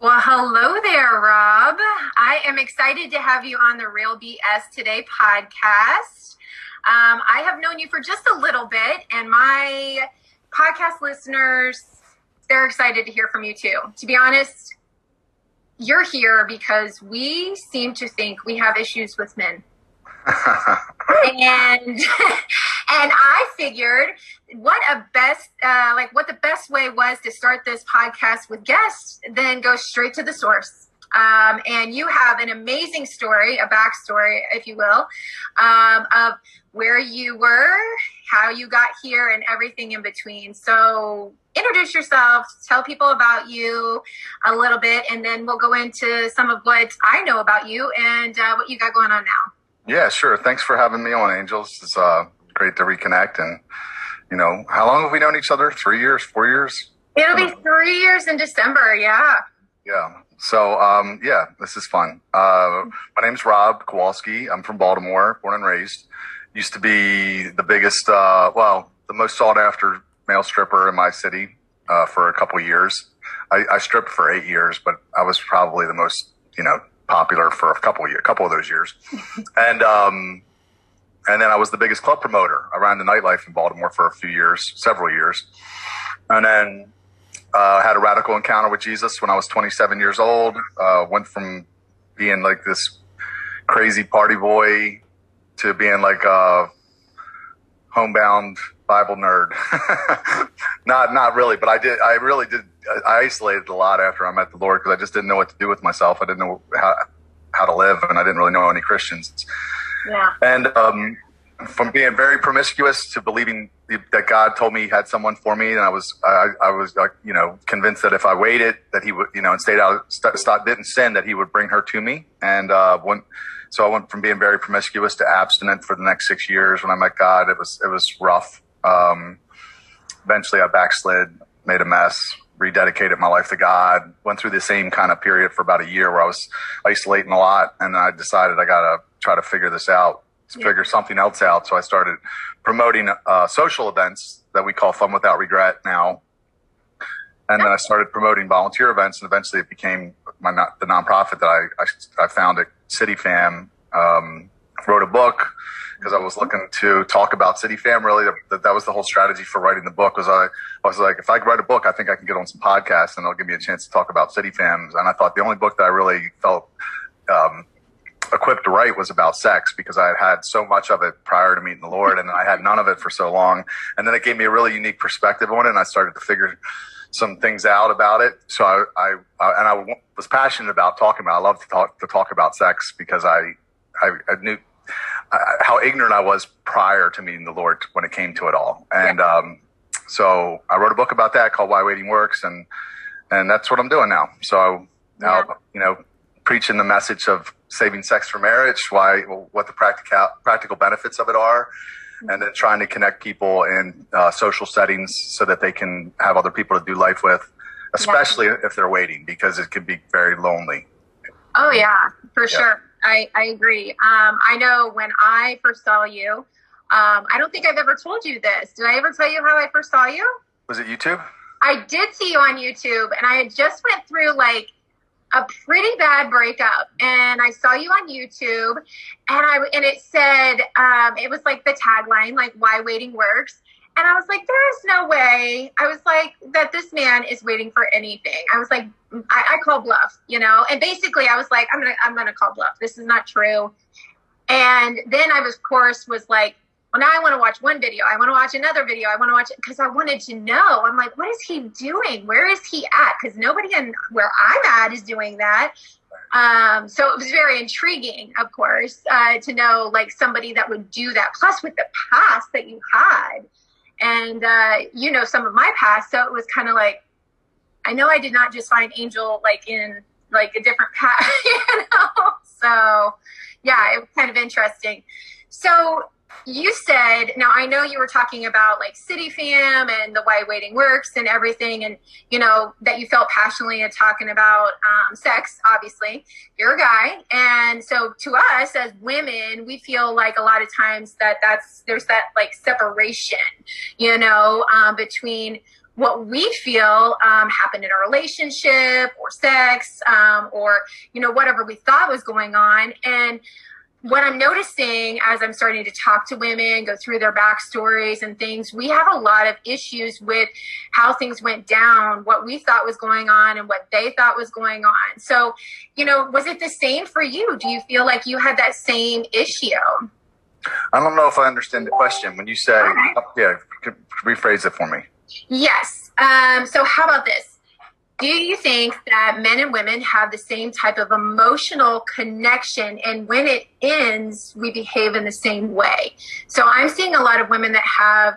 Well, hello there, Rob. I am excited to have you on the Real BS Today podcast. Um, I have known you for just a little bit, and my podcast listeners, they're excited to hear from you too. To be honest, you're here because we seem to think we have issues with men. and and I figured what a best uh, like what the best way was to start this podcast with guests, then go straight to the source. Um, and you have an amazing story, a backstory, if you will, um, of where you were, how you got here, and everything in between. So, introduce yourself, tell people about you a little bit, and then we'll go into some of what I know about you and uh, what you got going on now. Yeah, sure. Thanks for having me on, Angels. It's uh, great to reconnect. And, you know, how long have we known each other? Three years, four years? It'll be three years in December. Yeah. Yeah. So, um, yeah, this is fun. Uh, my name's Rob Kowalski. I'm from Baltimore, born and raised. Used to be the biggest, uh, well, the most sought after male stripper in my city uh, for a couple years. I, I stripped for eight years, but I was probably the most, you know, popular for a couple of years, a couple of those years, and um, and then I was the biggest club promoter around the nightlife in Baltimore for a few years, several years, and then uh, had a radical encounter with Jesus when I was 27 years old. Uh, went from being like this crazy party boy to being like a homebound Bible nerd. not not really, but I did. I really did. I isolated a lot after I met the Lord because I just didn't know what to do with myself. I didn't know how how to live, and I didn't really know any Christians. Yeah. And um, from being very promiscuous to believing that God told me He had someone for me, and I was I, I was like you know convinced that if I waited, that He would you know and stayed out, st- didn't sin, that He would bring her to me. And uh, when so I went from being very promiscuous to abstinent for the next six years. When I met God, it was it was rough. Um, eventually, I backslid, made a mess, rededicated my life to God. Went through the same kind of period for about a year where I was isolating a lot, and I decided I got to try to figure this out, yeah. figure something else out. So I started promoting uh, social events that we call Fun Without Regret now. And then I started promoting volunteer events, and eventually it became my the nonprofit that I I, I founded, CityFam. Um, wrote a book because I was looking to talk about CityFam. Really, that, that was the whole strategy for writing the book. Was I, I was like, if I write a book, I think I can get on some podcasts and it'll give me a chance to talk about CityFams. And I thought the only book that I really felt um, equipped to write was about sex because I had had so much of it prior to meeting the Lord, and I had none of it for so long. And then it gave me a really unique perspective on it, and I started to figure some things out about it. So I, I, I and I was passionate about talking about. It. I love to talk to talk about sex because I, I, I knew how ignorant I was prior to meeting the Lord when it came to it all. And yeah. um, so I wrote a book about that called Why Waiting Works, and and that's what I'm doing now. So now yeah. you know, preaching the message of saving sex for marriage, why what the practical practical benefits of it are. And then trying to connect people in uh, social settings so that they can have other people to do life with, especially yeah. if they're waiting, because it can be very lonely. Oh yeah, for sure. I, I agree. Um, I know when I first saw you, um, I don't think I've ever told you this. Did I ever tell you how I first saw you? Was it YouTube? I did see you on YouTube, and I had just went through like a pretty bad breakup, and I saw you on YouTube, and I and it said um, it was like the tagline, like "Why Waiting Works," And I was like, there is no way. I was like, that this man is waiting for anything. I was like, I, I call bluff, you know? And basically I was like, I'm to, I'm to call bluff. This is not true. And then I was, of course, was like, well, now I want to watch one video. I want to watch another video. I want to watch it because I wanted to know. I'm like, what is he doing? Where is he at? Because nobody in where I'm at is doing that. Um, so it was very intriguing, of course, uh, to know like somebody that would do that. Plus, with the past that you had, and uh, you know some of my past so it was kind of like i know i did not just find angel like in like a different path you know? So yeah it was kind of interesting. So you said now i know you were talking about like city fam and the why waiting works and everything and you know that you felt passionately and talking about um, sex obviously. You're a guy. And so to us as women we feel like a lot of times that that's there's that like separation you know um, between what we feel um, happened in a relationship or sex um, or you know whatever we thought was going on. And what I'm noticing as I'm starting to talk to women, go through their backstories and things, we have a lot of issues with how things went down, what we thought was going on, and what they thought was going on. So, you know, was it the same for you? Do you feel like you had that same issue? I don't know if I understand the question. When you say, yeah, rephrase it for me. Yes. Um, so, how about this? Do you think that men and women have the same type of emotional connection and when it ends we behave in the same way so i'm seeing a lot of women that have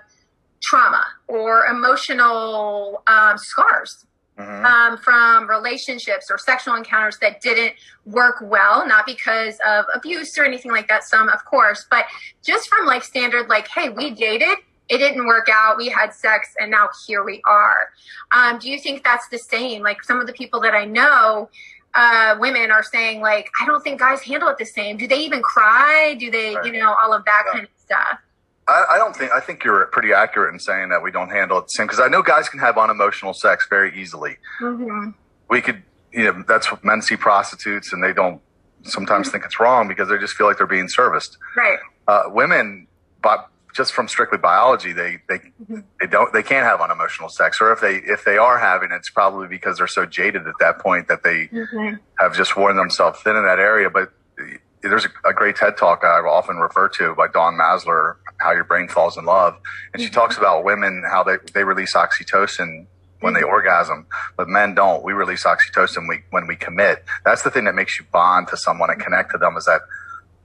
trauma or emotional um, scars mm-hmm. um, from relationships or sexual encounters that didn't work well not because of abuse or anything like that some of course but just from like standard like hey we dated it didn't work out. We had sex and now here we are. Um, do you think that's the same? Like some of the people that I know, uh, women are saying like, I don't think guys handle it the same. Do they even cry? Do they, right. you know, all of that yeah. kind of stuff? I, I, don't think, I think you're pretty accurate in saying that we don't handle it the same. Cause I know guys can have unemotional sex very easily. Mm-hmm. We could, you know, that's what men see prostitutes and they don't sometimes mm-hmm. think it's wrong because they just feel like they're being serviced. Right. Uh, women, but just from strictly biology, they they mm-hmm. they don't they can't have unemotional sex, or if they if they are having, it's probably because they're so jaded at that point that they mm-hmm. have just worn themselves thin in that area. But there's a, a, great TED talk I often refer to by Dawn Maslar, "How Your Brain Falls in Love," and mm-hmm. she talks about women how they they release oxytocin when they mm-hmm. orgasm, but men don't. We release oxytocin we, when we commit. That's the thing that makes you bond to someone and connect to them. Is that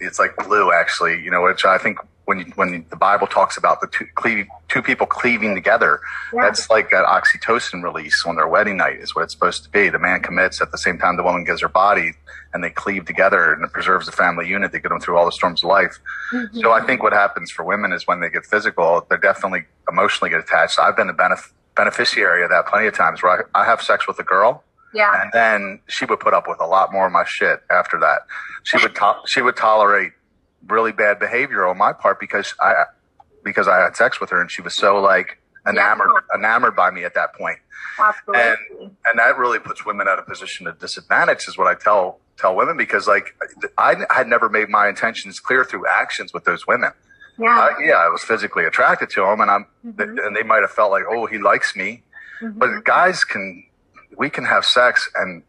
it's like glue, actually. You know, which I think when you, when the Bible talks about the two, cleave, two people cleaving together, yeah. that's like that oxytocin release on their wedding night is what it's supposed to be. The man commits at the same time the woman gives her body and they cleave together and it preserves the family unit. They get them through all the storms of life. Mm-hmm. So I think what happens for women is when they get physical, they definitely emotionally get attached. I've been a benef- beneficiary of that plenty of times where I, I have sex with a girl. Yeah. And then she would put up with a lot more of my shit after that. She would to- she would tolerate really bad behavior on my part because I because I had sex with her and she was so like enamored yeah. enamored by me at that point. Absolutely. And and that really puts women at a position of disadvantage is what I tell tell women because like I had never made my intentions clear through actions with those women. Yeah. Uh, yeah, I was physically attracted to them and I'm mm-hmm. and they might have felt like, "Oh, he likes me." Mm-hmm. But guys can we can have sex and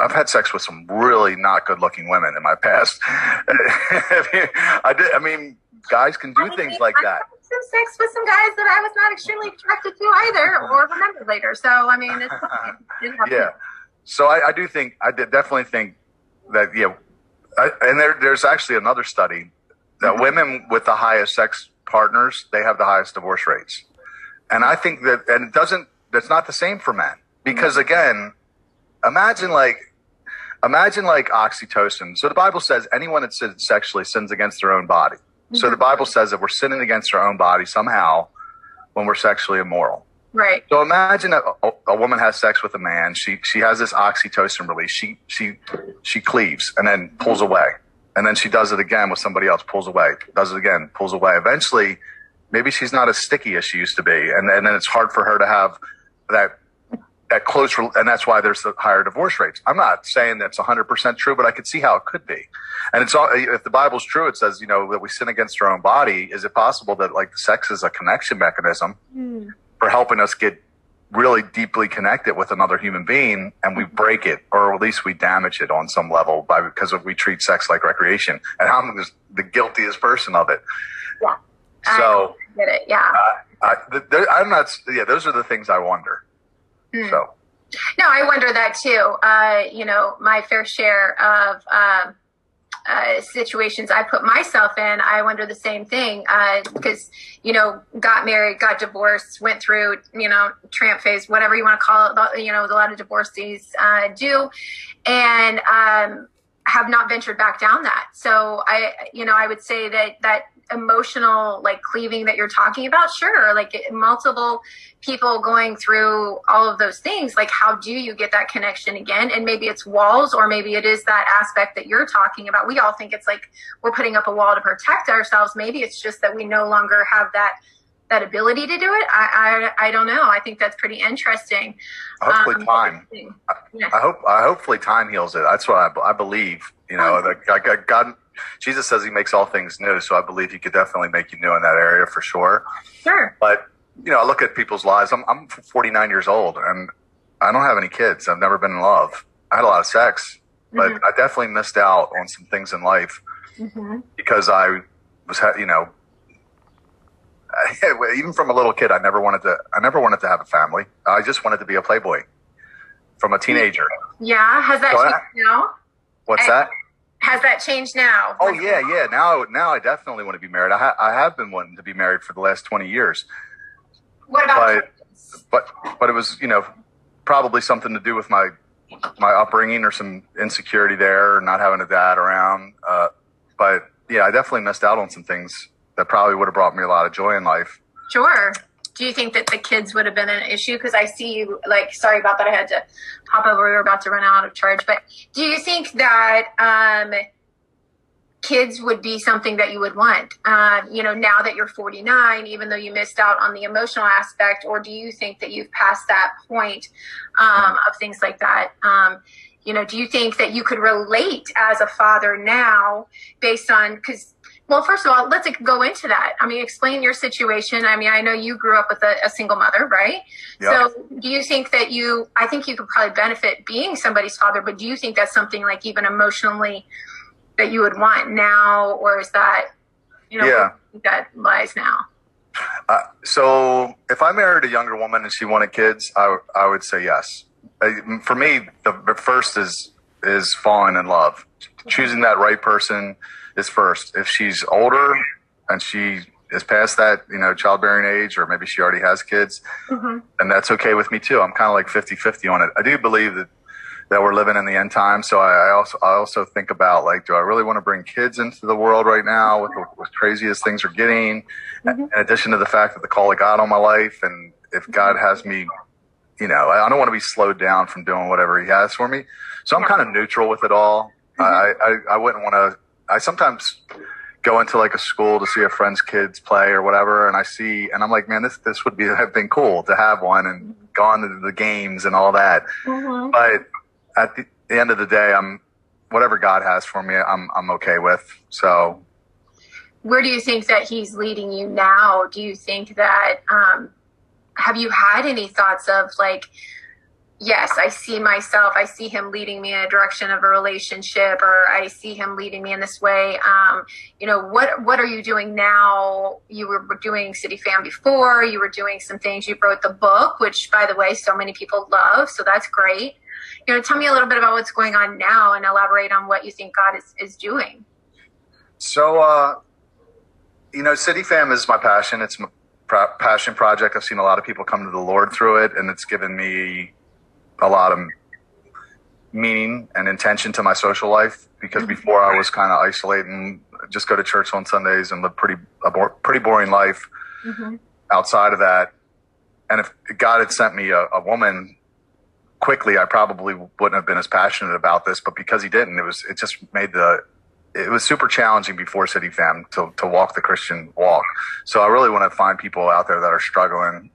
I've had sex with some really not good looking women in my past. I did. I mean, guys can do I mean, things like I that. Some sex with some guys that I was not extremely attracted to either, or remember later. So I mean, it's yeah. So I, I, do think I definitely think that yeah, I, and there, there's actually another study that mm-hmm. women with the highest sex partners they have the highest divorce rates, and I think that and it doesn't. That's not the same for men because mm-hmm. again imagine like imagine like oxytocin. So the Bible says anyone that sins sexually sins against their own body. Mm-hmm. So the Bible says that we're sinning against our own body somehow when we're sexually immoral. Right. So imagine a, a, a, woman has sex with a man. She she has this oxytocin release. She she she cleaves and then pulls away, and then she does it again with somebody else. Pulls away, does it again, pulls away. Eventually, maybe she's not as sticky as she used to be, and and then it's hard for her to have that that close, and that's why there's the higher divorce rates. I'm not saying that's 100% true, but I could see how it could be. And it's all, if the Bible's true, it says, you know, that we sin against our own body. Is it possible that like sex is a connection mechanism mm. for helping us get really deeply connected with another human being and we break it or at least we damage it on some level by because we treat sex like recreation and I'm the guiltiest person of it. Yeah. So I get it. Yeah. Uh, I, am not. Yeah, those are the things I wonder. Mm. So. No, I wonder that too. Uh, you know, my fair share of um, uh, situations I put myself in, I wonder the same thing because uh, you know, got married, got divorced, went through you know tramp phase, whatever you want to call it. You know, a lot of divorcees uh, do, and um, have not ventured back down that. So I, you know, I would say that that emotional like cleaving that you're talking about sure like multiple people going through all of those things like how do you get that connection again and maybe it's walls or maybe it is that aspect that you're talking about we all think it's like we're putting up a wall to protect ourselves maybe it's just that we no longer have that that ability to do it. I I, I don't know. I think that's pretty interesting. Hopefully, um, time. Yeah. I hope. I hopefully time heals it. That's what I, I believe. You know, um, that God, Jesus says He makes all things new, so I believe He could definitely make you new in that area for sure. Sure. But you know, I look at people's lives. I'm I'm 49 years old, and I don't have any kids. I've never been in love. I had a lot of sex, but mm-hmm. I definitely missed out on some things in life mm-hmm. because I was, you know, even from a little kid, I never wanted to. I never wanted to have a family. I just wanted to be a playboy from a teenager. Yeah, has that so changed I, now? What's that? Has that changed now? Oh yeah, yeah. Now, now I definitely want to be married. I, ha- I have been wanting to be married for the last twenty years. What about? But, but, but it was you know probably something to do with my my upbringing or some insecurity there, or not having a dad around. Uh, but yeah, I definitely missed out on some things that probably would have brought me a lot of joy in life. Sure. Do you think that the kids would have been an issue? Because I see you, like, sorry about that. I had to pop over. We were about to run out of charge. But do you think that um, kids would be something that you would want um, you know now that you're 49 even though you missed out on the emotional aspect or do you think that you've passed that point um, of things like that um, you know do you think that you could relate as a father now based on because well first of all let's go into that i mean explain your situation i mean i know you grew up with a, a single mother right yep. so do you think that you i think you could probably benefit being somebody's father but do you think that's something like even emotionally that you would want now, or is that you know yeah. that lies now? Uh, so if I married a younger woman and she wanted kids, I, I would say yes. For me, the first is is falling in love. Choosing that right person is first. If she's older and she is past that, you know, childbearing age, or maybe she already has kids, mm-hmm. and that's okay with me too. I'm kind of like 50 50 on it. I do believe that that we're living in the end time. So I, I, also I also think about like, do I really want to bring kids into the world right now with with crazy as things are getting? Mm-hmm. In addition to the fact that the call of God on my life, and if God has me, you know, I don't want to be slowed down from doing whatever He has for me. So I'm kind of neutral with it all. I, I I wouldn't want to. I sometimes go into like a school to see a friend's kids play or whatever, and I see, and I'm like, man, this this would be have been cool to have one and gone to the games and all that. Mm-hmm. But at the, the end of the day, I'm whatever God has for me, I'm I'm okay with. So, where do you think that He's leading you now? Do you think that um, have you had any thoughts of like? Yes, I see myself, I see him leading me in a direction of a relationship, or I see him leading me in this way. Um, you know, what what are you doing now? You were doing CityFam before, you were doing some things, you wrote the book, which by the way, so many people love, so that's great you know, tell me a little bit about what's going on now and elaborate on what you think God is, is doing. So, uh, you know, CityFam is my passion. It's my passion project. I've seen a lot of people come to the Lord through it, and it's given me a lot of meaning and intention to my social life because mm-hmm. before I was kind of isolating, just go to church on Sundays and live pretty a pretty boring life mm-hmm. outside of that. And if God had sent me a, a woman quickly, I probably wouldn't have been as passionate about this, but because he didn't, it was, it just made the, it was super challenging before CityFam to, to walk the Christian walk. So I really want to find people out there that are struggling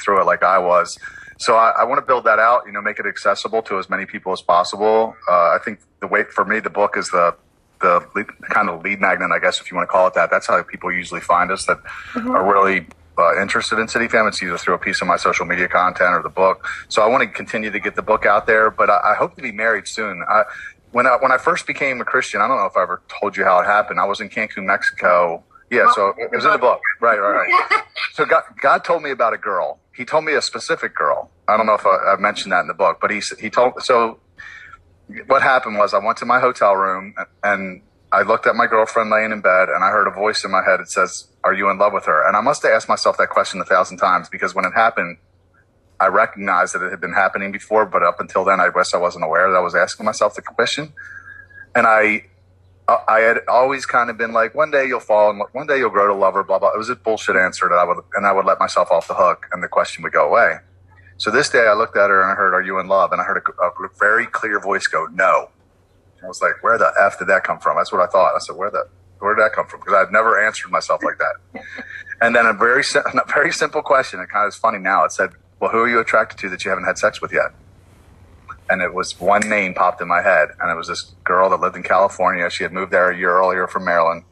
through it like I was. So I, I want to build that out, you know, make it accessible to as many people as possible. Uh, I think the way for me, the book is the, the lead, kind of lead magnet, I guess, if you want to call it that. That's how people usually find us that mm-hmm. are really uh, interested in CityFam, it's either through a piece of my social media content or the book. So I want to continue to get the book out there, but I, I hope to be married soon. I, when I, when I first became a Christian, I don't know if I ever told you how it happened. I was in Cancun, Mexico. Yeah, so it was in the book. Right, right, right. so God, God told me about a girl. He told me a specific girl. I don't know if I, I mentioned that in the book, but he he told so. What happened was I went to my hotel room and I looked at my girlfriend laying in bed and I heard a voice in my head. It says, are you in love with her? And I must have asked myself that question a thousand times because when it happened, I recognized that it had been happening before, but up until then, I guess I wasn't aware that I was asking myself the question. And I, I had always kind of been like, one day you'll fall and one day you'll grow to love her, blah, blah. It was a bullshit answer that I would, and I would let myself off the hook and the question would go away. So this day I looked at her and I heard, are you in love? And I heard a, a very clear voice go, no. I was like, where the F did that come from? That's what I thought. I said, where the, where did that come from? Because I've never answered myself like that. And then a very, a very simple question. It kind of is funny now. It said, well, who are you attracted to that you haven't had sex with yet? And it was one name popped in my head. And it was this girl that lived in California. She had moved there a year earlier from Maryland.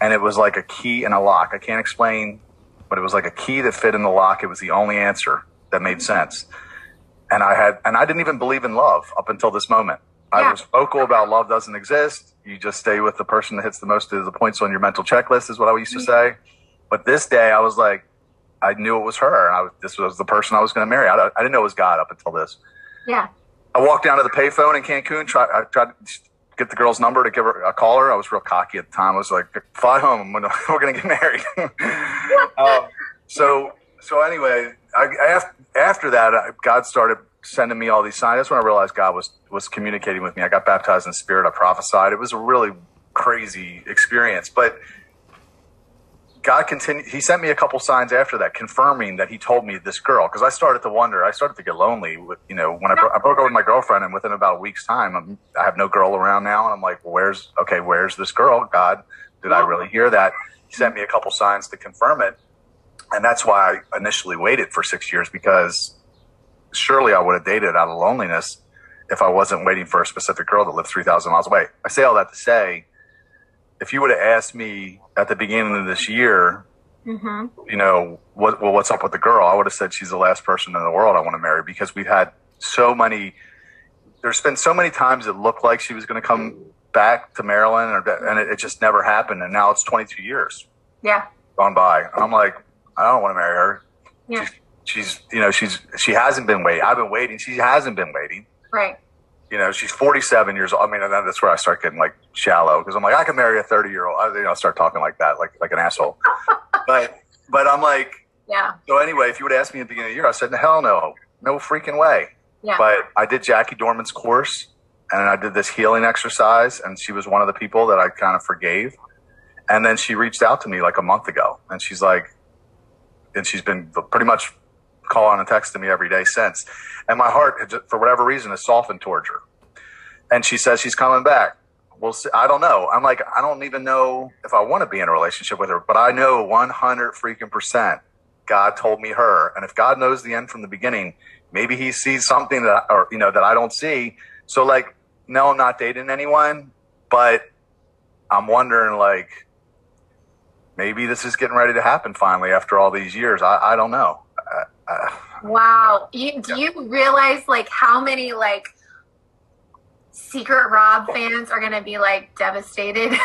And it was like a key in a lock. I can't explain, but it was like a key that fit in the lock. It was the only answer that made sense. And I had, and I didn't even believe in love up until this moment. I was vocal about love doesn't exist. You just stay with the person that hits the most of the points on your mental checklist, is what I used to mm-hmm. say. But this day, I was like, I knew it was her. And I was, this was the person I was going to marry. I, I didn't know it was God up until this. Yeah. I walked down to the payphone in Cancun. Try, I tried to get the girl's number to give her a call her. I was real cocky at the time. I was like, "Fly home. We're we're gonna get married." um, so, so anyway, I, after, that, God started sending me all these signs. That's when I realized God was was communicating with me. I got baptized in the Spirit. I prophesied. It was a really crazy experience, but. God continued. He sent me a couple signs after that, confirming that he told me this girl. Because I started to wonder. I started to get lonely. With you know, when I, bro- I broke up with my girlfriend, and within about a week's time, I'm, I have no girl around now, and I'm like, "Where's okay? Where's this girl? God, did I really hear that?" He sent me a couple signs to confirm it, and that's why I initially waited for six years because surely I would have dated out of loneliness if I wasn't waiting for a specific girl that lived three thousand miles away. I say all that to say if you would have asked me at the beginning of this year, hmm you know, what, well, what's up with the girl? I would have said she's the last person in the world I want to marry because we've had so many. There's been so many times it looked like she was going to come back to Maryland, or, and it, it just never happened. And now it's 22 years Yeah. gone by, and I'm like, I don't want to marry her. Yeah. She's, you know, she's she hasn't been waiting. I've been waiting. She hasn't been waiting Right. You know, she's 47 years old. I mean, and then that's where I start getting like shallow because I'm like, I can marry a 30 year old. I, you know, start talking like that, like like an asshole. but but I'm like, Yeah. so anyway, if you would ask me at the beginning of the year, I said, hell no, no freaking way. Yeah. But I did Jackie Dorman's course and I did this healing exercise, and she was one of the people that I kind of forgave. And then she reached out to me like a month ago, and she's like, and she's been pretty much calling and texting me every day since. And my heart, for whatever reason, has softened towards her. And she says she's coming back. Well, see, I don't know. I'm like, I don't even know if I want to be in a relationship with her, but I know 100 freaking percent God told me her. And if God knows the end from the beginning, maybe he sees something that, or, you know, that I don't see. So like, no, I'm not dating anyone, but I'm wondering like, maybe this is getting ready to happen finally after all these years. I, I don't know. Uh, Wow. You, do you realize like how many like Secret Rob fans are gonna be like devastated?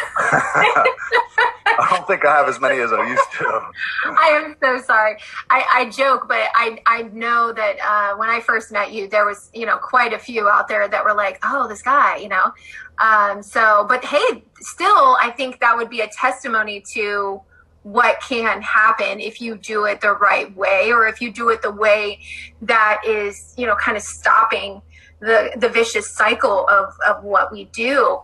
I don't think I have as many as I used to. I am so sorry. I, I joke, but I I know that uh, when I first met you, there was you know quite a few out there that were like, oh, this guy, you know. Um, so, but hey, still, I think that would be a testimony to what can happen if you do it the right way, or if you do it the way that is you know kind of stopping the the vicious cycle of of what we do.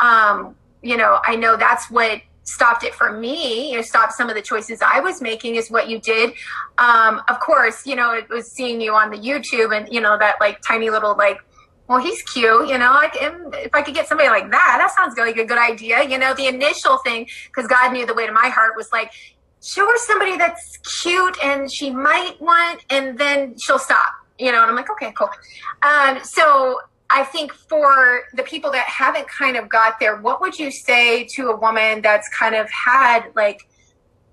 Um, you know, I know that's what stopped it for me, you know, stopped some of the choices I was making is what you did. Um, of course, you know, it was seeing you on the YouTube and, you know, that like tiny little like, well, he's cute, you know, like if I could get somebody like that, that sounds like a good idea. You know, the initial thing, because God knew the way to my heart was like, show her somebody that's cute and she might want, and then she'll stop, you know, and I'm like, okay, cool. Um, so I think for the people that haven't kind of got there, what would you say to a woman that's kind of had like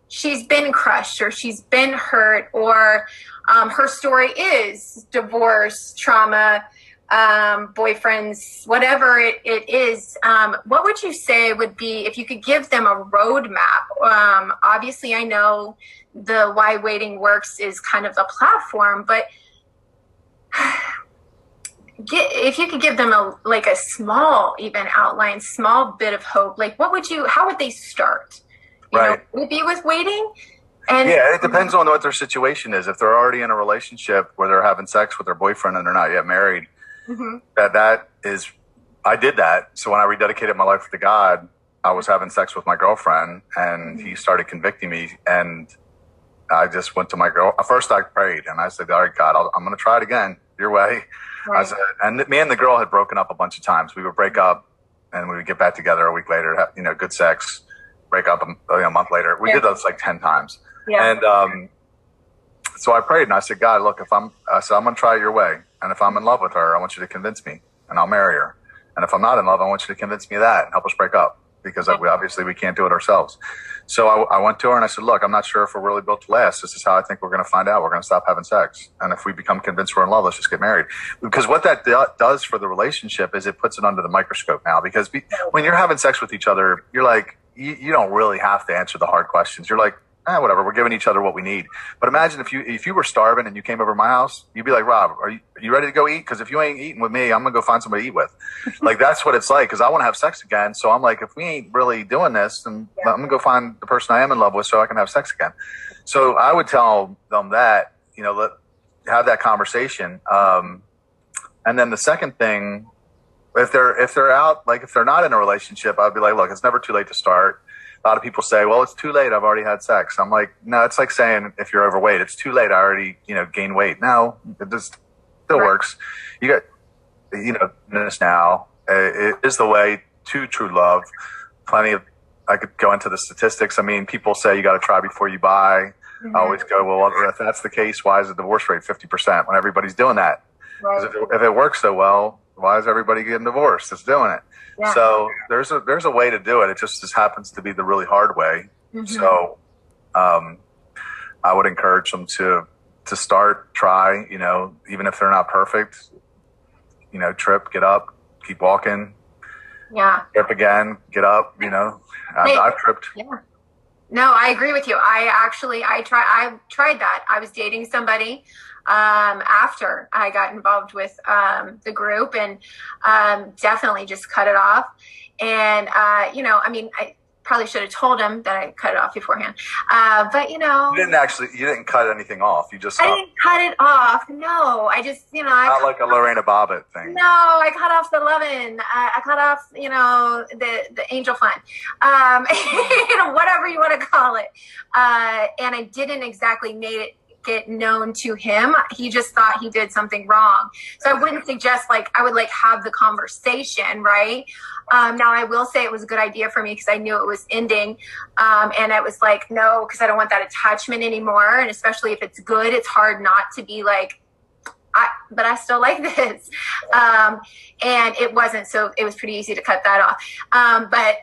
she's been crushed or she's been hurt or um, her story is divorce, trauma, um, boyfriends, whatever it, it is? Um, what would you say would be if you could give them a roadmap? Um, obviously, I know the Why Waiting Works is kind of the platform, but get if you could give them a like a small even outline small bit of hope like what would you how would they start you Right. know would be with waiting and Yeah, it depends on what their situation is. If they're already in a relationship where they're having sex with their boyfriend and they're not yet married, Mhm. that that is, I did that. So when I rededicated my life to God, I was having sex with my girlfriend, and he started convicting me, and I just went to my girl. First, I prayed, and I said, "All right, God, I'll, I'm going to try it again, your way." I said, and me and the girl had broken up a bunch of times. We would break up, and we would get back together a week later. Have, you know, good sex, break up a, you know, a month later. We Yeah. did this like 10 times. Yeah. And um, so I prayed and I said, God, look, if I'm, I said, I'm going to try your way. And if I'm in love with her, I want you to convince me and I'll marry her. And if I'm not in love, I want you to convince me of that and help us break up because we, obviously we can't do it ourselves. So I, I went to her and I said, look, I'm not sure if we're really built to last. This is how I think we're going to find out. We're going to stop having sex. And if we become convinced we're in love, let's just get married. Because what that do- does for the relationship is it puts it under the microscope now. Because be, when you're having sex with each other, you're like, you, you don't really have to answer the hard questions. You're like, eh, whatever. We're giving each other what we need. But imagine if you if you were starving and you came over to my house, you'd be like, Rob, are you, are you ready to go eat? Because if you ain't eating with me, I'm gonna go find somebody to eat with. like that's what it's like. Because I want to have sex again. So I'm like, if we ain't really doing this, then Yeah. I'm gonna go find the person I am in love with, so I can have sex again. So I would tell them that, you know, let have that conversation. Um, and then the second thing, if they're if they're out, like if they're not in a relationship, I'd be like, look, it's never too late to start. A lot of people say, well, it's too late. I've already had sex. I'm like, no, it's like saying if you're overweight, it's too late. I already, you know, gained weight. No, it just still Right. works. You got, you know, this now. Uh, It is the way to true love. Plenty of, I could go into the statistics. I mean, people say you got to try before you buy. Mhm. I always go, well, if that's the case, why is the divorce rate 50% when everybody's doing that? 'Cause Right. if, it, if it works so well, why is everybody getting divorced? It's doing it. Yeah. So there's a there's a way to do it. It just, just happens to be the really hard way. Mhm. So um, I would encourage them to to start, try. You know, even if they're not perfect, you know, trip, get up, keep walking, yeah. trip again, get up. You know, I've. I've tripped. Yeah. No, I agree with you. I actually I try I tried that. I was dating somebody um, after I got involved with um, the group and um, definitely just cut it off. And uh, you know, I mean, I probably should have told him that I cut it off beforehand. Uh, but you know, You didn't actually, you didn't cut anything off. You just I didn't cut it off. No, I just you know, I Not like a Lorena Bobbitt thing. no, I cut off the lovin'. I, I cut off, you know, the the angel fun, um, you know, whatever you want to call it. Uh, and I didn't exactly made it get known to him. He just thought he did something wrong. So I wouldn't suggest like I would like have the conversation, right? Um, now I will say it was a good idea for me because I knew it was ending, um, and it was like no, because I don't want that attachment anymore. And especially if it's good, it's hard not to be like I, but I still like this. Um, and it wasn't, so it was pretty easy to cut that off. Um, but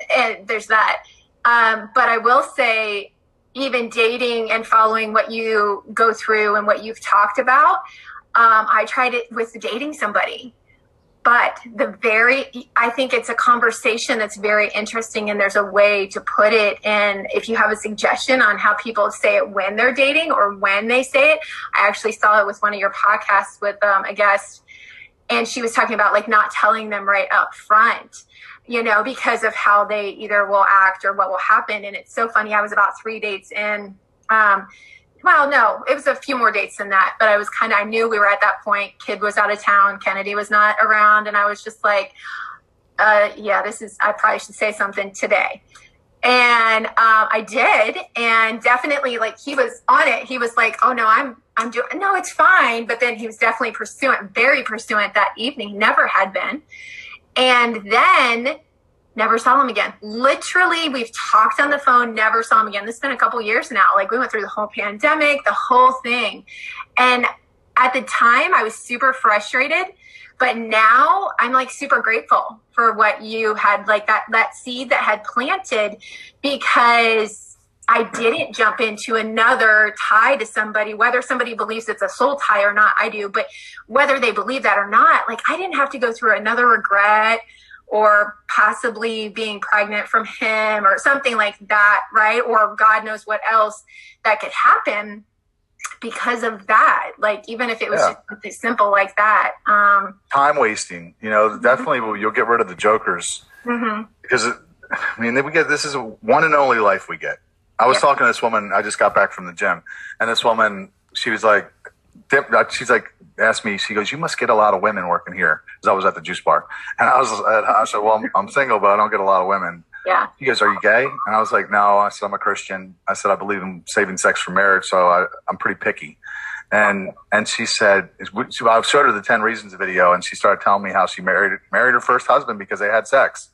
there's that. Um, but I will say, even dating and following what you go through and what you've talked about, um, I tried it with dating somebody. But the very, I think it's a conversation that's very interesting, and there's a way to put it. And if you have a suggestion on how people say it when they're dating or when they say it, I actually saw it with one of your podcasts with um, a guest, and she was talking about like not telling them right up front, you know, because of how they either will act or what will happen. And it's so funny. I was about three dates in. Um, well, no, it was a few more dates than that, but I was kind of, I knew we were at that point. Kid was out of town, Kennedy was not around, and I was just like, uh, yeah, this is, I probably should say something today. And um, I did, and definitely, like he was on it. He was like, "Oh no, I'm, I'm doing. No, it's fine." But then he was definitely pursuant, very pursuant that evening. Never had been, and then never saw him again. Literally, we've talked on the phone, never saw him again. This has been a couple years now. Like we went through the whole pandemic, the whole thing, and at the time, I was super frustrated. But now I'm like super grateful for what you had, like that that seed that had planted, because I didn't jump into another tie to somebody, whether somebody believes it's a soul tie or not, I do, but whether they believe that or not, like I didn't have to go through another regret or possibly being pregnant from him or something like that, right? Or God knows what else that could happen because of that. Like even if it was Yeah. just something simple like that. Um, Time wasting. You know, definitely will- you'll get rid of the jokers mhm. because it, I mean we get this is a one and only life we get. I was Yeah. talking to this woman. I just got back from the gym, and this woman, she was like, dip- uh, she's like, asked me. She goes, "You must get a lot of women working here." Because I was at the juice bar, and I was, I said, "Well, I'm, I'm single, but I don't get a lot of women." Yeah. She goes, "Are you gay?" And I was like, "No." I said, "I'm a Christian." I said, "I believe in saving sex for marriage, so I, I'm pretty picky." And and she said, so I showed her the ten reasons video, and she started telling me how she married married her first husband because they had sex,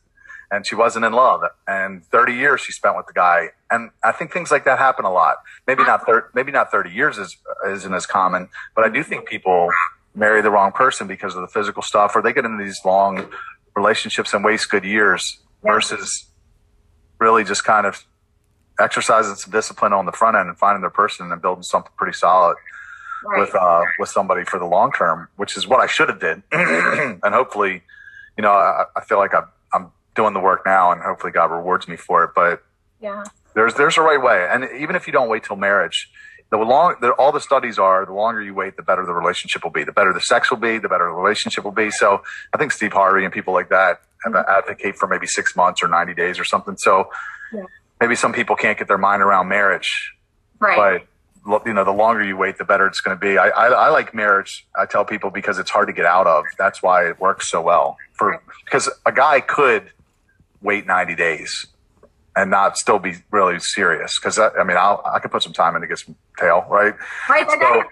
and she wasn't in love. And 30 years she spent with the guy. And I think things like that happen a lot. Maybe not, thir- maybe not 30 years is, isn't as common, but I do think people marry the wrong person because of the physical stuff or they get into these long relationships and waste good years versus really just kind of exercising some discipline on the front end and finding their person and building something pretty solid right. with uh, with somebody for the long term, which is what I should have did. and hopefully, you know, I, I feel like I'm doing the work now, and hopefully God rewards me for it. But yeah, there's there's a right way, and even if you don't wait till marriage. The long, the, all the studies are, the longer you wait, the better the relationship will be. The better the sex will be, the better the relationship will be. So I think Steve Harvey and people like that mm-hmm. advocate for maybe six months or 90 days or something. So yeah. maybe some people can't get their mind around marriage, right? But you know, the longer you wait, the better it's going to be. I, I, I, like marriage. I tell people because it's hard to get out of. That's why it works so well for because a guy could wait 90 days and not still be really serious. Because I, I, mean, I'll, I could put some time in to get some tail, right? Right. So,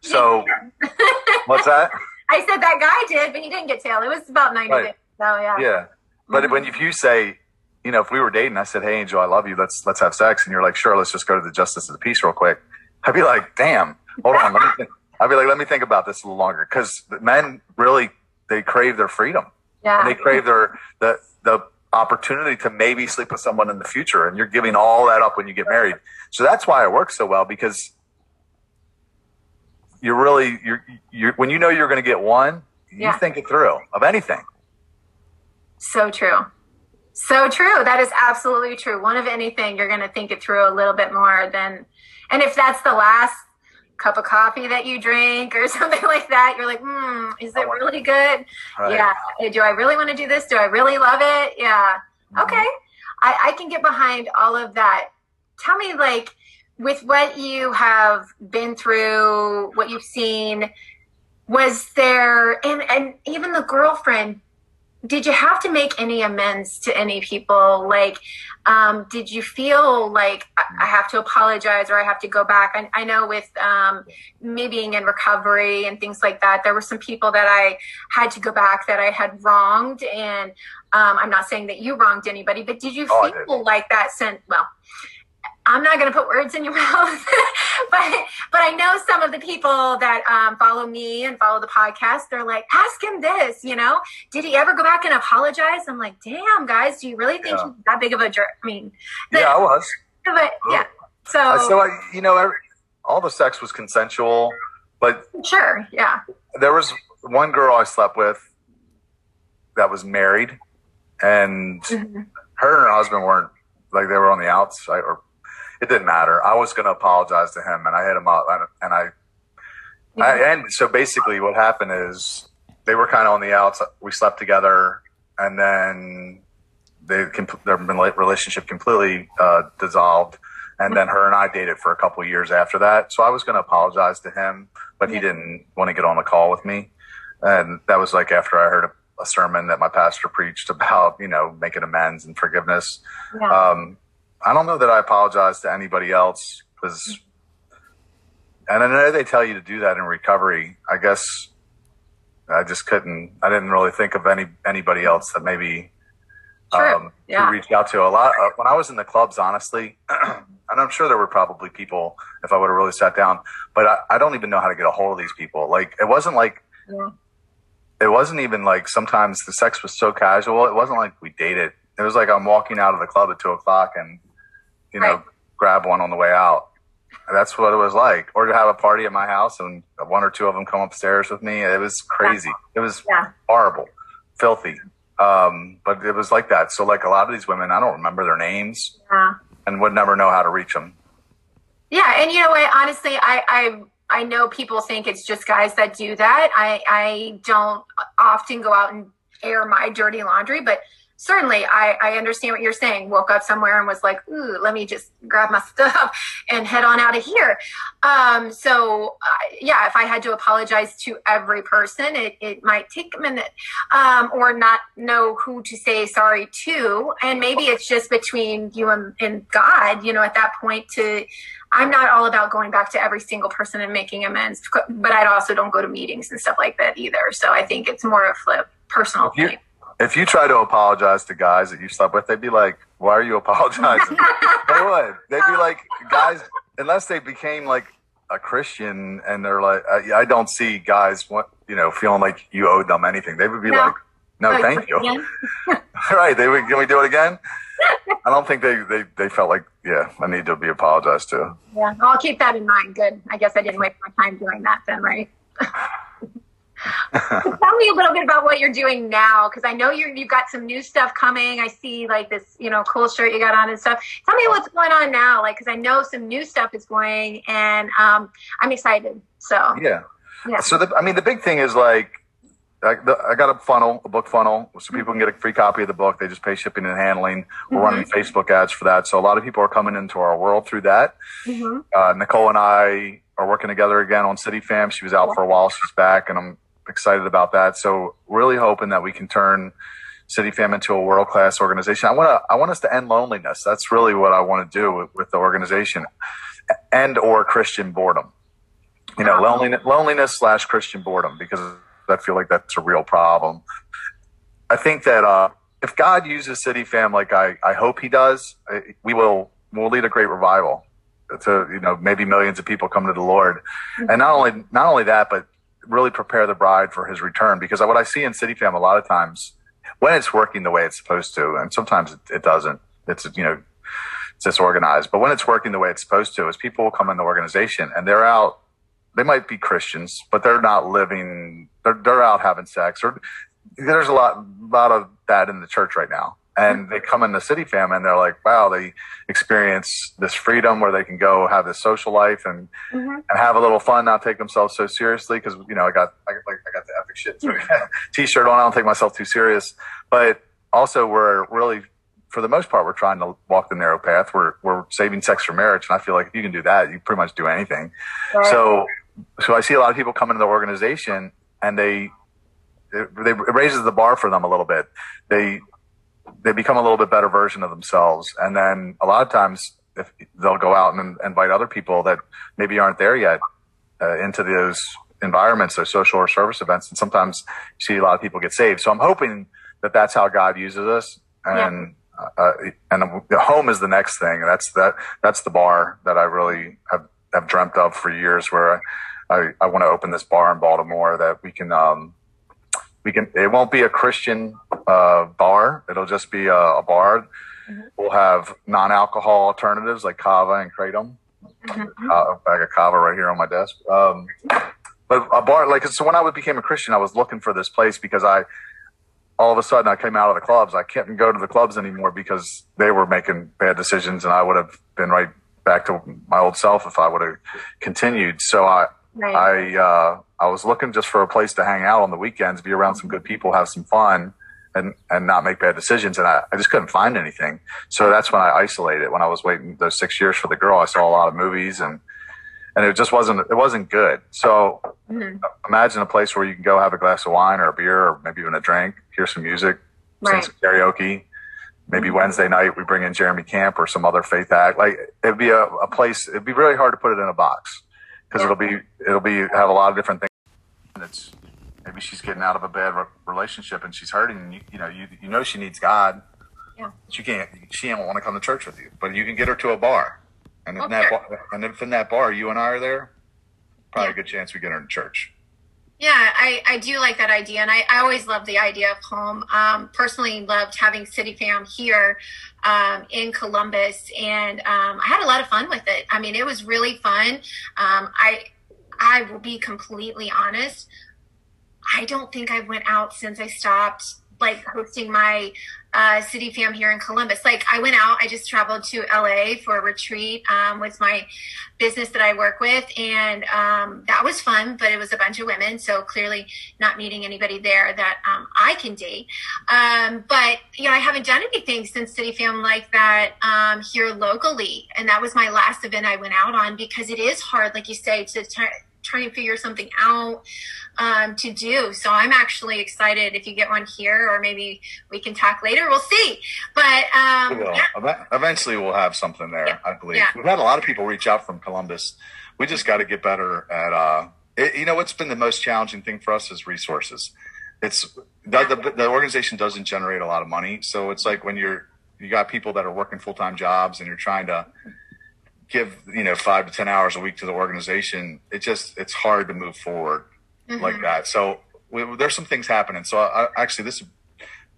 so what's that? I said that guy did, but he didn't get tail. It was about 90 right. days. So yeah. Yeah. But mm-hmm. when if you say, you know, if we were dating, I said, "Hey, Angel, I love you. Let's let's have sex," and you're like, "Sure, let's just go to the justice of the peace real quick." I'd be like, "Damn, hold on, let me." Think. I'd be like, "Let me think about this a little longer," because men really they crave their freedom. Yeah. And they crave their the the opportunity to maybe sleep with someone in the future, and you're giving all that up when you get married. So that's why it works so well because you're really you're you're when you know you're going to get one, you yeah. think it through of anything. So true. So true. That is absolutely true. One of anything, you're going to think it through a little bit more than, and if that's the last cup of coffee that you drink or something like that, you're like, hmm, is it really good? Right. Yeah. Do I really want to do this? Do I really love it? Yeah. Mm-hmm. Okay. I, I can get behind all of that. Tell me, like, with what you have been through, what you've seen, was there, and, and even the girlfriend, did you have to make any amends to any people? Like, um, did you feel like I have to apologize or I have to go back? I, I know with um, me being in recovery and things like that, there were some people that I had to go back that I had wronged. And um, I'm not saying that you wronged anybody, but did you oh, feel like that sent, well, I'm not going to put words in your mouth, but but I know some of the people that um, follow me and follow the podcast. They're like, ask him this. You know, did he ever go back and apologize? I'm like, damn, guys, do you really think yeah. he's that big of a jerk? I mean, the, yeah, I was. But yeah, so so I, you know, every, all the sex was consensual, but sure, yeah. There was one girl I slept with that was married, and mm-hmm. her and her husband weren't like they were on the outside or it didn't matter. I was going to apologize to him, and I hit him up, and, and I, yeah. I, and so basically, what happened is they were kind of on the outs. We slept together, and then they their relationship completely uh, dissolved. And then her and I dated for a couple years after that. So I was going to apologize to him, but he didn't want to get on the call with me. And that was like after I heard a, a sermon that my pastor preached about, you know, making amends and forgiveness. Yeah. Um, I don't know that I apologize to anybody else because, and I know they tell you to do that in recovery. I guess I just couldn't. I didn't really think of any anybody else that maybe um, yeah. to reach out to. A lot uh, when I was in the clubs, honestly, and I'm sure there were probably people if I would have really sat down, but I, I, don't even know how to get a hold of these people. Like it wasn't like. Yeah. It wasn't even like sometimes the sex was so casual. It wasn't like we dated. It was like I'm walking out of the club at two o'clock and you know, right. grab one on the way out. That's what it was like. Or to have a party at my house and one or two of them come upstairs with me. It was crazy. Yeah. It was yeah. horrible, filthy. Um, but it was like that. So like a lot of these women, I don't remember their names yeah. and would never know how to reach them. Yeah. And you know what? Honestly, I, I, I know people think it's just guys that do that. I, I don't often go out and air my dirty laundry, but certainly I, I understand what you're saying. Woke up somewhere and was like, ooh, let me just grab my stuff and head on out of here. Um, so uh, yeah, if I had to apologize to every person, it, it might take a minute um, or not know who to say sorry to. And maybe it's just between you and, and God, you know, at that point to, I'm not all about going back to every single person and making amends, but I also don't go to meetings and stuff like that either. So I think it's more of a personal thing if you try to apologize to guys that you slept with, they'd be like, "Why are you apologizing?" they would. They'd be like, "Guys, unless they became like a Christian and they're like, I, I don't see guys, what you know, feeling like you owed them anything. They would be No. like, "No, thank you." right? They would. Can we do it again? I don't think they, they they felt like, yeah, I need to be apologized to. Yeah, I'll keep that in mind. Good. I guess I didn't waste my time doing that then, right? Tell me a little bit about what you're doing now, because I know you you've got some new stuff coming. I see like this, you know, cool shirt you got on and stuff. Tell me what's going on now, like, because I know some new stuff is going, and um, I'm excited. So Yeah. yeah, So the, I mean, the big thing is like, I, the, I got a funnel, a book funnel, so people can get a free copy of the book. They just pay shipping and handling. We're running Facebook ads for that, so a lot of people are coming into our world through that. hmm Uh, Nicole and I are working together again on CityFam. She was out for a while, she's back, and I'm excited about that. So really hoping that we can turn CityFam into a world class organization. I want to, I want us to end loneliness. That's really what I want to do with, with the organization, and or Christian boredom. You know, loneliness, loneliness slash Christian boredom, because I feel like that's a real problem. I think that uh, if God uses CityFam like I, I hope He does, we will we'll lead a great revival to you know maybe millions of people come to the Lord, and not only not only that, but really prepare the bride for His return. Because what I see in CityFam a lot of times, when it's working the way it's supposed to, and sometimes it, it doesn't. It's you know it's disorganized, but when it's working the way it's supposed to, is people will come in the organization and they're out. They might be Christians, but they're not living. They're they're out having sex, or there's a lot lot of that in the church right now. And they come in the CityFam and they're like, wow, they experience this freedom where they can go have this social life and, hmm and have a little fun, not take themselves so seriously. Cause you know, I got, I, like, I got the epic shit t-shirt on. I don't take myself too serious, but also we're really, for the most part, we're trying to walk the narrow path. We're, we're saving sex for marriage. And I feel like if you can do that, you pretty much do anything. So, so I see a lot of people come into the organization and they, it, they, it raises the bar for them a little bit. They, they become a little bit better version of themselves. And then a lot of times if they'll go out and invite other people that maybe aren't there yet uh, into those environments, those social or service events. And sometimes you see a lot of people get saved. So I'm hoping that that's how God uses us. And, uh, and the home is the next thing. That's that, that's the bar that I really have, have dreamt of for years where I, I, I want to open this bar in Baltimore that we can, um, we can, it won't be a Christian, uh, bar. It'll just be a, a bar. We'll have non-alcohol alternatives like kava and kratom. Mhm. Uh, a bag of kava right here on my desk. Um, but a bar, like, so when I became a Christian, I was looking for this place because I, all of a sudden I came out of the clubs. I couldn't go to the clubs anymore because they were making bad decisions and I would have been right back to my old self if I would have continued. So I, Right. I, uh, I was looking just for a place to hang out on the weekends, be around some good people, have some fun and, and not make bad decisions. And I, I just couldn't find anything. So that's when I isolated. When I was waiting those six years for the girl, I saw a lot of movies and, and it just wasn't, it wasn't good. So Mhm. imagine a place where you can go have a glass of wine or a beer or maybe even a drink, hear some music, sing some karaoke. Maybe Wednesday night we bring in Jeremy Camp or some other faith act. Like it'd be a, a place. It'd be really hard to put it in a box because Yeah. it'll be it'll be have a lot of different things. It's maybe she's getting out of a bad re- relationship and she's hurting. And you, you know you you know she needs God. Yeah. You can't. She don't want to come to church with you, but you can get her to a bar. And if, in that bar, and if in that bar you and I are there, probably Yeah. a good chance we get her in church. Yeah, I, I do like that idea. And I, I always love the idea of home. Um, personally loved having CityFam here um, in Columbus. And um, I had a lot of fun with it. I mean, it was really fun. Um, I, I will be completely honest. I don't think I went out since I stopped like hosting my uh, CityFam here in Columbus. Like I went out, I just traveled to LA for a retreat um, with my business that I work with, and um, that was fun. But it was a bunch of women, so clearly not meeting anybody there that um, I can date. Um, but you know, I haven't done anything since CityFam like that um, here locally, and that was my last event I went out on because it is hard, like you say, to try, try to figure something out um, to do. So I'm actually excited if you get one here, or maybe we can talk later. We'll see. But um, We yeah, Eventually, we'll have something there. Yeah. I believe Yeah. we've had a lot of people reach out from Columbus. We just got to get better at. Uh, it, you know, what's been the most challenging thing for us is resources. it's the, the, the organization doesn't generate a lot of money. So it's like when you're, you got people that are working full time jobs and you're trying to give, you know, five to 10 hours a week to the organization. It just, it's hard to move forward mm-hmm. like that. So we, there's some things happening. So I, actually, this would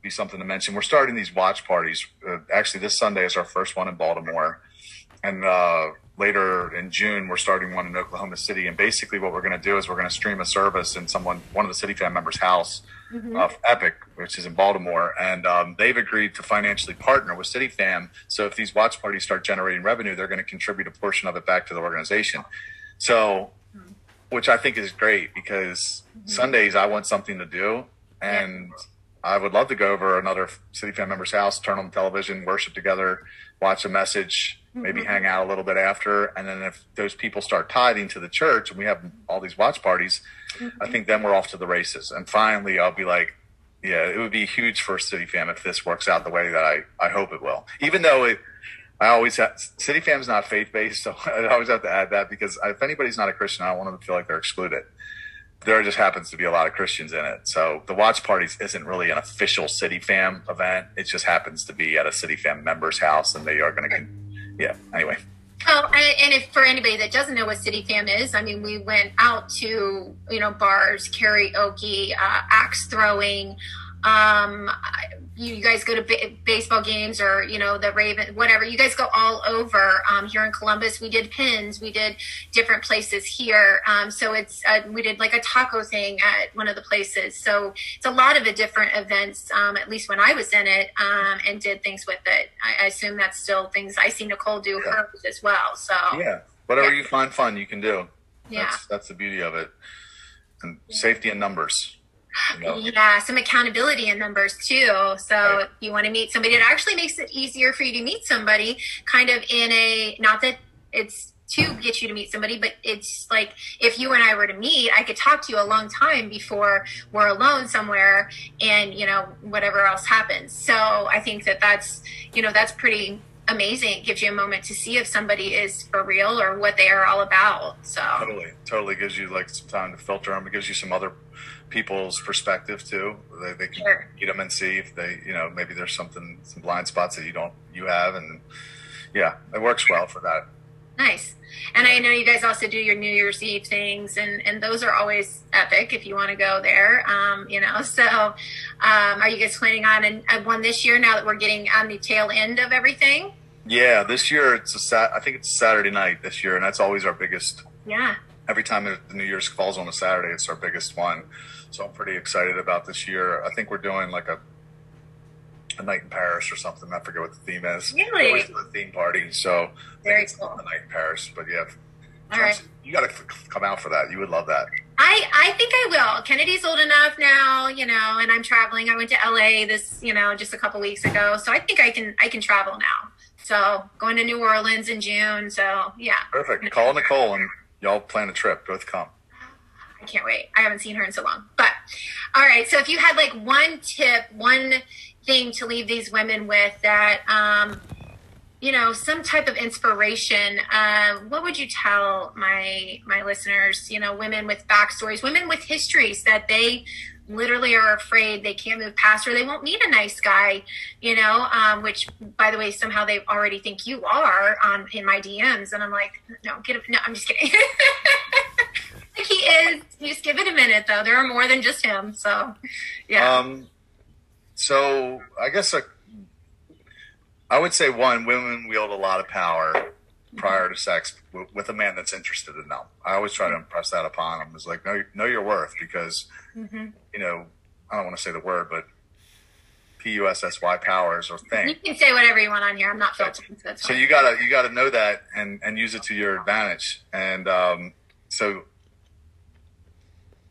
be something to mention. We're starting these watch parties. Uh, actually, this Sunday is our first one in Baltimore. And, uh, later in June, we're starting one in Oklahoma City. And basically, what we're going to do is we're going to stream a service in someone, one of the CityFam members' house mm-hmm. of Epic, which is in Baltimore, and um, they've agreed to financially partner with CityFam. So if these watch parties start generating revenue, they're going to contribute a portion of it back to the organization. So, mm-hmm. which I think is great because mm-hmm. Sundays I want something to do, and. I would love to go over another CityFam member's house, turn on the television, worship together, watch a message, maybe mm-hmm. hang out a little bit after. And then if those people start tithing to the church and we have all these watch parties, mm-hmm. I think then we're off to the races. And finally, I'll be like, yeah, it would be huge for CityFam if this works out the way that I, I hope it will. Even though it, I always have, CityFam's not faith based, so I always have to add that because if anybody's not a Christian, I don't want them to feel like they're excluded. There just happens to be a lot of Christians in it. So the watch parties isn't really an official CityFam event. It just happens to be at a CityFam member's house, and they are going to yeah. Anyway. Oh, and if for anybody that doesn't know what CityFam is, I mean, we went out to you know bars, karaoke, uh, axe throwing, um, you guys go to b- baseball games or you know the Raven, whatever. You guys go all over. Um, here in Columbus, we did pins. We did different places here. Um, so it's uh, we did like a taco thing at one of the places. So it's a lot of the different events. Um, at least when I was in it um, and did things with it. I, I, assume that's still things I see Nicole do yeah. hers as well. So yeah, whatever yeah. you find fun, you can do. Yeah, that's, that's the beauty of it, and safety in numbers. Yeah, some accountability in numbers too. So right. if you want to meet somebody, it actually makes it easier for you to meet somebody kind of in a, not that it's to get you to meet somebody, but it's like if you and I were to meet, I could talk to you a long time before we're alone somewhere and, you know, whatever else happens. So I think that that's, you know, that's pretty amazing. It gives you a moment to see if somebody is for real or what they are all about. So totally, totally gives you like some time to filter them. It gives you some other people's perspective too. They, they can sure. meet them and see if they, you know, maybe there's something, some blind spots that you don't, you have. And yeah, it works well for that. Nice. And I know you guys also do your New Year's Eve things, and, and those are always epic if you want to go there. Um, you know, so um, are you guys planning on an, a one this year now that we're getting on the tail end of everything? Yeah, this year it's a sat. I think it's Saturday night this year, and that's always our biggest. Yeah. Every time the New Year's falls on a Saturday, it's our biggest one. So I'm pretty excited about this year. I think we're doing like a a night in Paris or something. I forget what the theme is. Really? Always a theme party. So very cool. The night in Paris, but yeah. All right. You got to come out for that. You would love that. I, I think I will. Kennedy's old enough now, you know, and I'm traveling. I went to LA this, you know, just a couple weeks ago. So I think I can I can travel now. So going to New Orleans in June. So yeah. Perfect. Call Nicole and y'all plan a trip. Both come. I can't wait. I haven't seen her in so long. But all right. So if you had like one tip, one thing to leave these women with that, um, you know, some type of inspiration, uh, what would you tell my my listeners? You know, women with backstories, women with histories that they literally are afraid they can't move past or they won't meet a nice guy you know um, which by the way somehow they already think you are um, in my dms and i'm like no get him no i'm just kidding like he is. Just give it a minute, though. There are more than just him. So, yeah. Um, so I guess a, I would say one, women wield a lot of power prior to sex with a man that's interested in them. I always try to impress that upon them. It's like know know your worth because mm-hmm. you know I don't want to say the word, but P U S S Y powers or thing. You can say whatever you want on here. I'm not filtering. So, so you gotta you gotta know that and and use it to your advantage. And um, so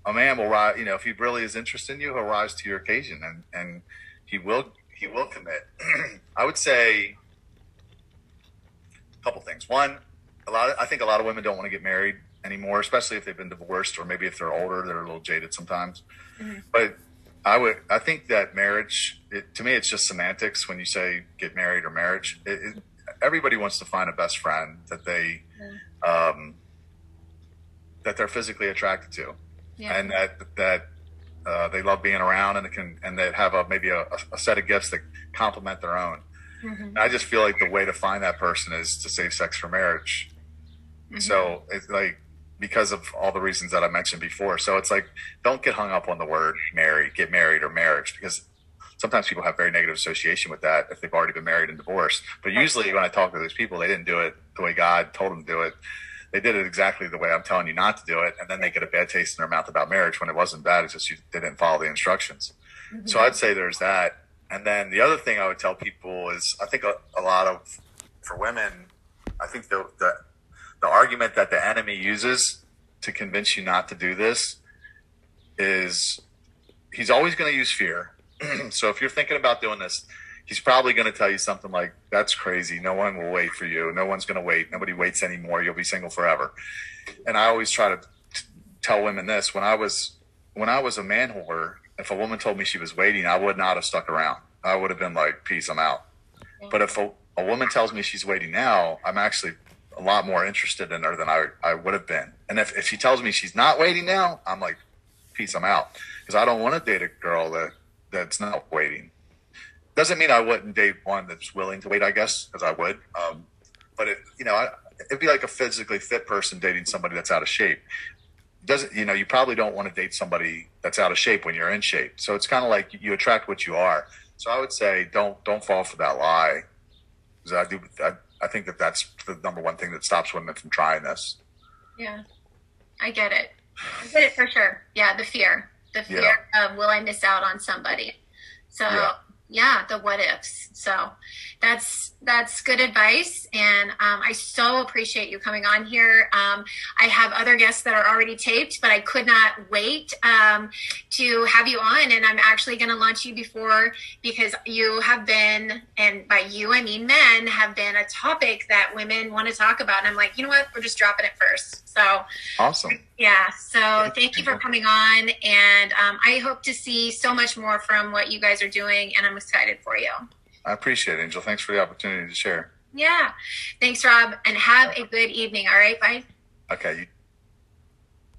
a man will rise. You know, if he really is interested in you, he'll rise to your occasion, and and he will he will commit. I would say couple things. One, a lot. Of, I think a lot of women don't want to get married anymore, especially if they've been divorced or maybe if they're older, they're a little jaded sometimes. Mm-hmm. But I would. I think that marriage, it, to me, it's just semantics when you say get married or marriage. It, it, everybody wants to find a best friend that they. Um, that they're physically attracted to yeah. and that that Uh, they love being around and they can and they have a maybe a, a set of gifts that complement their own. Mm-hmm. I just feel like the way to find that person is to save sex for marriage. Mm-hmm. So it's like because of all the reasons that I mentioned before. So it's like don't get hung up on the word marry, get married or marriage because sometimes people have very negative association with that if they've already been married and divorced. But usually when I talk to those people, they didn't do it the way God told them to do it. They did it exactly the way I'm telling you not to do it, and then they get a bad taste in their mouth about marriage when it wasn't bad. It's just you, they didn't follow the instructions. Mm-hmm. So I'd say there's that. And then the other thing I would tell people is I think a, a lot of for women, I think the, the the argument that the enemy uses to convince you not to do this is he's always going to use fear so if you're thinking about doing this, he's probably going to tell you something like, "That's crazy. No one will wait for you. No one's going to wait. Nobody waits anymore. You'll be single forever." And I always try to t- tell women this: when I was when I was a man whore, if a woman told me she was waiting, I would not have stuck around. I would have been like, "Peace, I'm out." But if a, a woman tells me she's waiting now, I'm actually a lot more interested in her than I, I would have been. And if, if she tells me she's not waiting now, I'm like, peace, I'm out. Because I don't want to date a girl that that's not waiting. Doesn't mean I wouldn't date one that's willing to wait, I guess, because I would. Um, but it, you know, I, it'd be like a physically fit person dating somebody that's out of shape. Doesn't you know? You probably don't want to date somebody that's out of shape when you're in shape. So it's kind of like you attract what you are. So I would say don't don't fall for that lie. Because I do, I, I think that that's the number one thing that stops women from trying this. Yeah, I get it. I get it for sure. Yeah, the fear the fear yeah. of will I miss out on somebody. So yeah. yeah, the what ifs. So that's that's good advice, and um, I so appreciate you coming on here. Um, I have other guests that are already taped, but I could not wait um, to have you on, and I'm actually going to launch you before because you have been, and by you I mean men, have been a topic that women want to talk about, and I'm like, you know what, we're just dropping it first. So awesome. Yeah. So thank you for coming on, and um, I hope to see so much more from what you guys are doing, and I'm excited for you. I appreciate it, Angel. Thanks for the opportunity to share. Yeah. Thanks, Rob, and have a good evening. All right. Bye. Okay.